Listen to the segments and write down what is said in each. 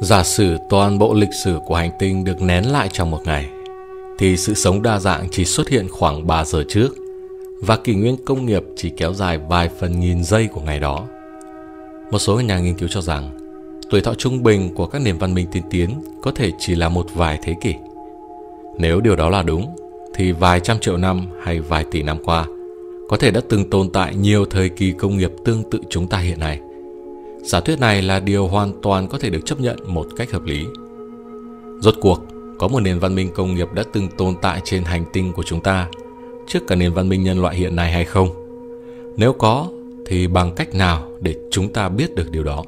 Giả sử toàn bộ lịch sử của hành tinh được nén lại trong một ngày, thì sự sống đa dạng chỉ xuất hiện khoảng 3 giờ trước, và kỷ nguyên công nghiệp chỉ kéo dài vài phần nghìn giây của ngày đó. Một số nhà nghiên cứu cho rằng, tuổi thọ trung bình của các nền văn minh tiên tiến có thể chỉ là một vài thế kỷ. Nếu điều đó là đúng, thì vài trăm triệu năm hay vài tỷ năm qua, có thể đã từng tồn tại nhiều thời kỳ công nghiệp tương tự chúng ta hiện nay. Giả thuyết này là điều hoàn toàn có thể được chấp nhận một cách hợp lý. Rốt cuộc, có một nền văn minh công nghiệp đã từng tồn tại trên hành tinh của chúng ta trước cả nền văn minh nhân loại hiện nay hay không? Nếu có, thì bằng cách nào để chúng ta biết được điều đó?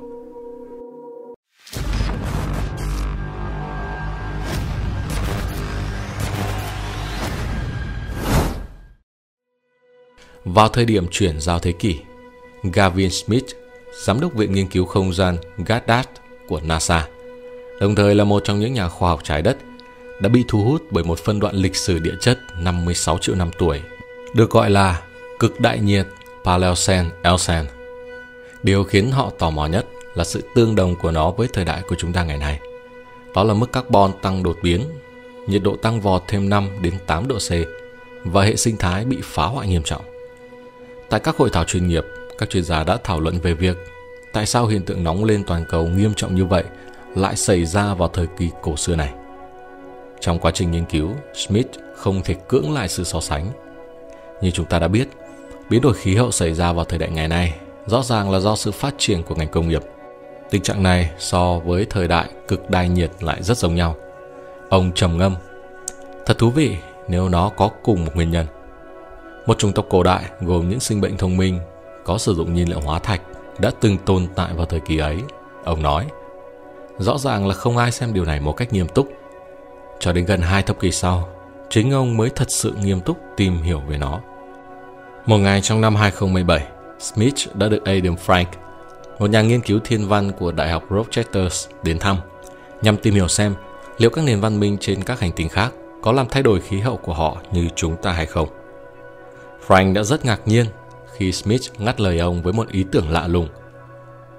Vào thời điểm chuyển giao thế kỷ, Gavin Smith, giám đốc Viện Nghiên cứu Không gian Goddard của NASA, đồng thời là một trong những nhà khoa học trái đất, đã bị thu hút bởi một phân đoạn lịch sử địa chất 56 triệu năm tuổi, được gọi là cực đại nhiệt Paleocene Elsen. Điều khiến họ tò mò nhất là sự tương đồng của nó với thời đại của chúng ta ngày nay. Đó là mức carbon tăng đột biến, nhiệt độ tăng vọt thêm 5 đến 8 độ C và hệ sinh thái bị phá hoại nghiêm trọng. Tại các hội thảo chuyên nghiệp, các chuyên gia đã thảo luận về việc tại sao hiện tượng nóng lên toàn cầu nghiêm trọng như vậy lại xảy ra vào thời kỳ cổ xưa này. Trong quá trình nghiên cứu, Smith không thể cưỡng lại sự so sánh. Như chúng ta đã biết, biến đổi khí hậu xảy ra vào thời đại ngày nay rõ ràng là do sự phát triển của ngành công nghiệp. Tình trạng này so với thời đại cực đai nhiệt lại rất giống nhau. Ông trầm ngâm. Thật thú vị nếu nó có cùng một nguyên nhân. Một chủng tộc cổ đại gồm những sinh bệnh thông minh có sử dụng nhiên liệu hóa thạch đã từng tồn tại vào thời kỳ ấy. Ông nói, rõ ràng là không ai xem điều này một cách nghiêm túc. Cho đến gần hai thập kỷ sau, chính ông mới thật sự nghiêm túc tìm hiểu về nó. Một ngày trong năm 2017, Smith đã được Adam Frank, một nhà nghiên cứu thiên văn của Đại học Rochester đến thăm, nhằm tìm hiểu xem liệu các nền văn minh trên các hành tinh khác có làm thay đổi khí hậu của họ như chúng ta hay không. Frank đã rất ngạc nhiên khi Smith ngắt lời ông với một ý tưởng lạ lùng.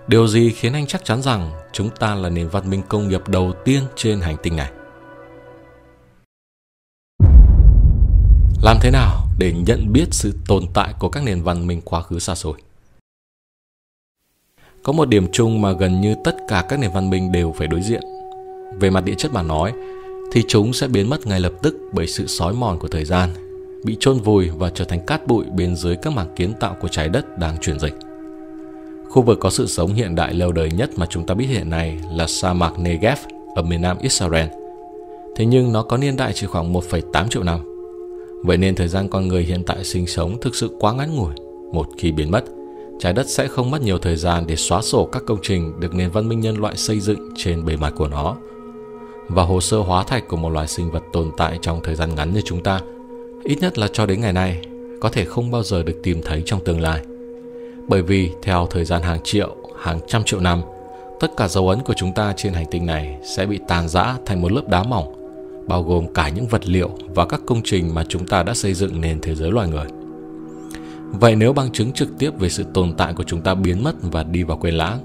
Điều gì khiến anh chắc chắn rằng chúng ta là nền văn minh công nghiệp đầu tiên trên hành tinh này? Làm thế nào để nhận biết sự tồn tại của các nền văn minh quá khứ xa xôi? Có một điểm chung mà gần như tất cả các nền văn minh đều phải đối diện. Về mặt địa chất mà nói, thì chúng sẽ biến mất ngay lập tức bởi sự sói mòn của thời gian bị chôn vùi và trở thành cát bụi bên dưới các mảng kiến tạo của trái đất đang chuyển dịch. Khu vực có sự sống hiện đại lâu đời nhất mà chúng ta biết hiện nay là sa mạc Negev ở miền nam Israel. Thế nhưng nó có niên đại chỉ khoảng 1,8 triệu năm. Vậy nên thời gian con người hiện tại sinh sống thực sự quá ngắn ngủi. Một khi biến mất, trái đất sẽ không mất nhiều thời gian để xóa sổ các công trình được nền văn minh nhân loại xây dựng trên bề mặt của nó. Và hồ sơ hóa thạch của một loài sinh vật tồn tại trong thời gian ngắn như chúng ta – ít nhất là cho đến ngày nay, có thể không bao giờ được tìm thấy trong tương lai. Bởi vì theo thời gian hàng triệu, hàng trăm triệu năm, tất cả dấu ấn của chúng ta trên hành tinh này sẽ bị tàn rã thành một lớp đá mỏng, bao gồm cả những vật liệu và các công trình mà chúng ta đã xây dựng nền thế giới loài người. Vậy nếu bằng chứng trực tiếp về sự tồn tại của chúng ta biến mất và đi vào quên lãng,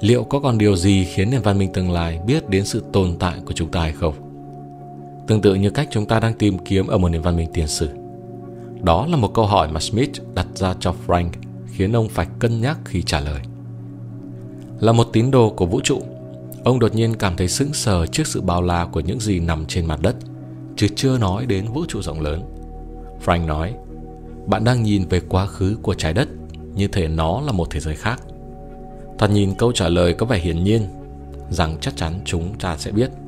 liệu có còn điều gì khiến nền văn minh tương lai biết đến sự tồn tại của chúng ta hay không? Tương tự như cách chúng ta đang tìm kiếm ở một nền văn minh tiền sử. Đó là một câu hỏi mà Smith đặt ra cho Frank khiến ông phải cân nhắc khi trả lời. Là một tín đồ của vũ trụ, ông đột nhiên cảm thấy sững sờ trước sự bao la của những gì nằm trên mặt đất, chứ chưa nói đến vũ trụ rộng lớn. Frank nói, bạn đang nhìn về quá khứ của trái đất như thể nó là một thế giới khác. Thoạt nhìn câu trả lời có vẻ hiển nhiên, rằng chắc chắn chúng ta sẽ biết –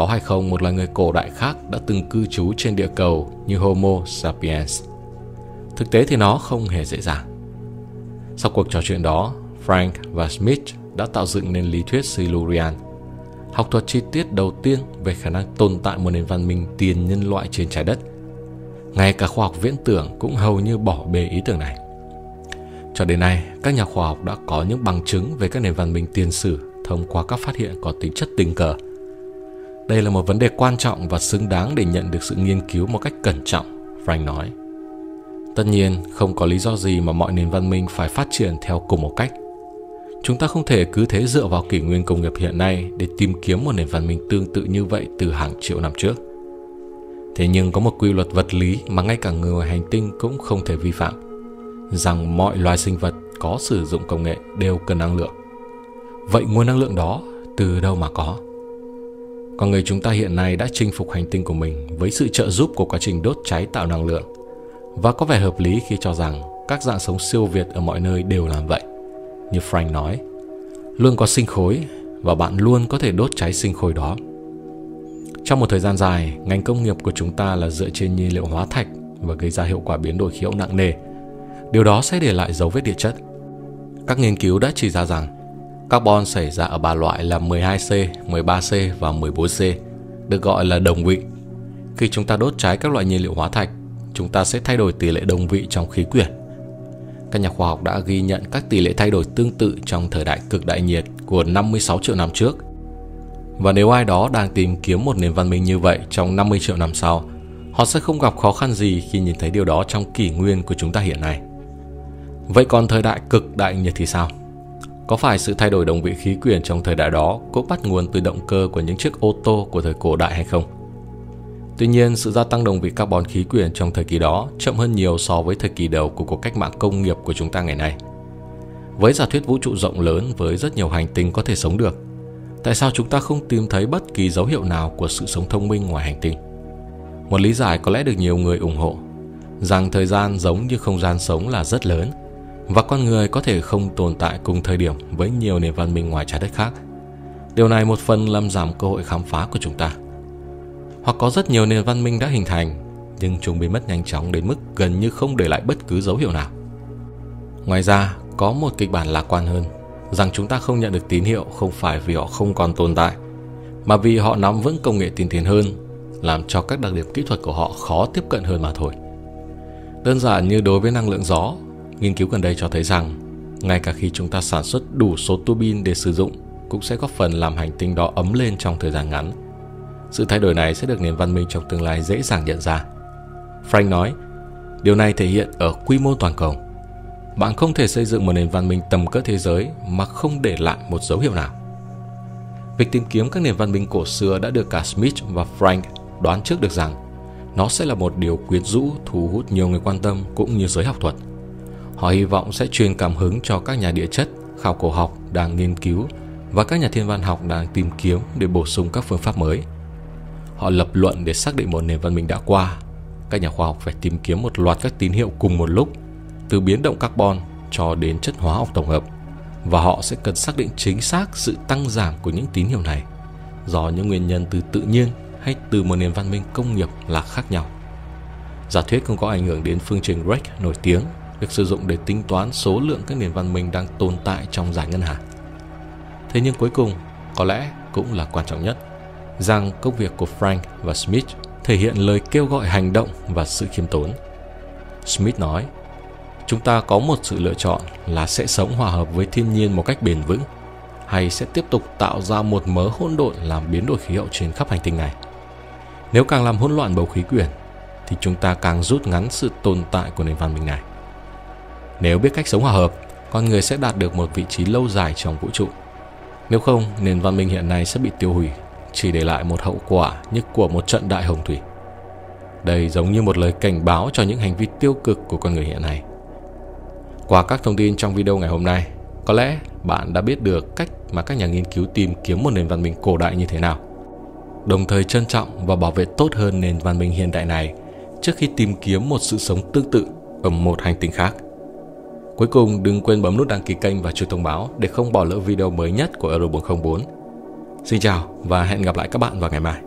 có hay không một loài người cổ đại khác đã từng cư trú trên địa cầu như Homo sapiens. Thực tế thì nó không hề dễ dàng. Sau cuộc trò chuyện đó, Frank và Smith đã tạo dựng nên lý thuyết Silurian, học thuật chi tiết đầu tiên về khả năng tồn tại một nền văn minh tiền nhân loại trên trái đất. Ngay cả khoa học viễn tưởng cũng hầu như bỏ bê ý tưởng này. Cho đến nay, các nhà khoa học đã có những bằng chứng về các nền văn minh tiền sử thông qua các phát hiện có tính chất tình cờ – đây là một vấn đề quan trọng và xứng đáng để nhận được sự nghiên cứu một cách cẩn trọng, Frank nói. Tất nhiên, không có lý do gì mà mọi nền văn minh phải phát triển theo cùng một cách. Chúng ta không thể cứ thế dựa vào kỷ nguyên công nghiệp hiện nay để tìm kiếm một nền văn minh tương tự như vậy từ hàng triệu năm trước. Thế nhưng có một quy luật vật lý mà ngay cả người ngoài hành tinh cũng không thể vi phạm, rằng mọi loài sinh vật có sử dụng công nghệ đều cần năng lượng. Vậy nguồn năng lượng đó từ đâu mà có? Con người chúng ta hiện nay đã chinh phục hành tinh của mình với sự trợ giúp của quá trình đốt cháy tạo năng lượng. Và có vẻ hợp lý khi cho rằng các dạng sống siêu việt ở mọi nơi đều làm vậy. Như Frank nói, luôn có sinh khối và bạn luôn có thể đốt cháy sinh khối đó. Trong một thời gian dài, ngành công nghiệp của chúng ta là dựa trên nhiên liệu hóa thạch và gây ra hiệu quả biến đổi khí hậu nặng nề. Điều đó sẽ để lại dấu vết địa chất. Các nghiên cứu đã chỉ ra rằng carbon xảy ra ở ba loại là 12C, 13C và 14C, được gọi là đồng vị. Khi chúng ta đốt cháy các loại nhiên liệu hóa thạch, chúng ta sẽ thay đổi tỷ lệ đồng vị trong khí quyển. Các nhà khoa học đã ghi nhận các tỷ lệ thay đổi tương tự trong thời đại cực đại nhiệt của 56 triệu năm trước. Và nếu ai đó đang tìm kiếm một nền văn minh như vậy trong 50 triệu năm sau, họ sẽ không gặp khó khăn gì khi nhìn thấy điều đó trong kỷ nguyên của chúng ta hiện nay. Vậy còn thời đại cực đại nhiệt thì sao? Có phải sự thay đổi đồng vị khí quyển trong thời đại đó cũng bắt nguồn từ động cơ của những chiếc ô tô của thời cổ đại hay không? Tuy nhiên, sự gia tăng đồng vị carbon khí quyển trong thời kỳ đó chậm hơn nhiều so với thời kỳ đầu của cuộc cách mạng công nghiệp của chúng ta ngày nay. Với giả thuyết vũ trụ rộng lớn với rất nhiều hành tinh có thể sống được, tại sao chúng ta không tìm thấy bất kỳ dấu hiệu nào của sự sống thông minh ngoài hành tinh? Một lý giải có lẽ được nhiều người ủng hộ, rằng thời gian giống như không gian sống là rất lớn và con người có thể không tồn tại cùng thời điểm với nhiều nền văn minh ngoài trái đất khác. Điều này một phần làm giảm cơ hội khám phá của chúng ta. Hoặc có rất nhiều nền văn minh đã hình thành, nhưng chúng biến mất nhanh chóng đến mức gần như không để lại bất cứ dấu hiệu nào. Ngoài ra, có một kịch bản lạc quan hơn, rằng chúng ta không nhận được tín hiệu không phải vì họ không còn tồn tại, mà vì họ nắm vững công nghệ tiên tiến hơn, làm cho các đặc điểm kỹ thuật của họ khó tiếp cận hơn mà thôi. Đơn giản như đối với năng lượng gió, nghiên cứu gần đây cho thấy rằng ngay cả khi chúng ta sản xuất đủ số tua bin để sử dụng cũng sẽ góp phần làm hành tinh đó ấm lên trong thời gian ngắn. Sự thay đổi này sẽ được nền văn minh trong tương lai dễ dàng nhận ra. Frank nói, điều này thể hiện ở quy mô toàn cầu. Bạn không thể xây dựng một nền văn minh tầm cỡ thế giới mà không để lại một dấu hiệu nào. Việc tìm kiếm các nền văn minh cổ xưa đã được cả Smith và Frank đoán trước được rằng nó sẽ là một điều quyến rũ thu hút nhiều người quan tâm cũng như giới học thuật. Họ hy vọng sẽ truyền cảm hứng cho các nhà địa chất, khảo cổ học đang nghiên cứu và các nhà thiên văn học đang tìm kiếm để bổ sung các phương pháp mới. Họ lập luận để xác định một nền văn minh đã qua. Các nhà khoa học phải tìm kiếm một loạt các tín hiệu cùng một lúc, từ biến động carbon cho đến chất hóa học tổng hợp, và họ sẽ cần xác định chính xác sự tăng giảm của những tín hiệu này do những nguyên nhân từ tự nhiên hay từ một nền văn minh công nghiệp là khác nhau. Giả thuyết cũng có ảnh hưởng đến phương trình Drake nổi tiếng được sử dụng để tính toán số lượng các nền văn minh đang tồn tại trong giải ngân hà. Thế nhưng cuối cùng, có lẽ cũng là quan trọng nhất, rằng công việc của Frank và Smith thể hiện lời kêu gọi hành động và sự khiêm tốn. Smith nói, chúng ta có một sự lựa chọn là sẽ sống hòa hợp với thiên nhiên một cách bền vững hay sẽ tiếp tục tạo ra một mớ hỗn độn làm biến đổi khí hậu trên khắp hành tinh này. Nếu càng làm hỗn loạn bầu khí quyển thì chúng ta càng rút ngắn sự tồn tại của nền văn minh này. Nếu biết cách sống hòa hợp, con người sẽ đạt được một vị trí lâu dài trong vũ trụ. Nếu không, nền văn minh hiện nay sẽ bị tiêu hủy, chỉ để lại một hậu quả như của một trận đại hồng thủy. Đây giống như một lời cảnh báo cho những hành vi tiêu cực của con người hiện nay. Qua các thông tin trong video ngày hôm nay, có lẽ bạn đã biết được cách mà các nhà nghiên cứu tìm kiếm một nền văn minh cổ đại như thế nào. Đồng thời trân trọng và bảo vệ tốt hơn nền văn minh hiện đại này trước khi tìm kiếm một sự sống tương tự ở một hành tinh khác. Cuối cùng, đừng quên bấm nút đăng ký kênh và chuông thông báo để không bỏ lỡ video mới nhất của Euro 404. Xin chào và hẹn gặp lại các bạn vào ngày mai.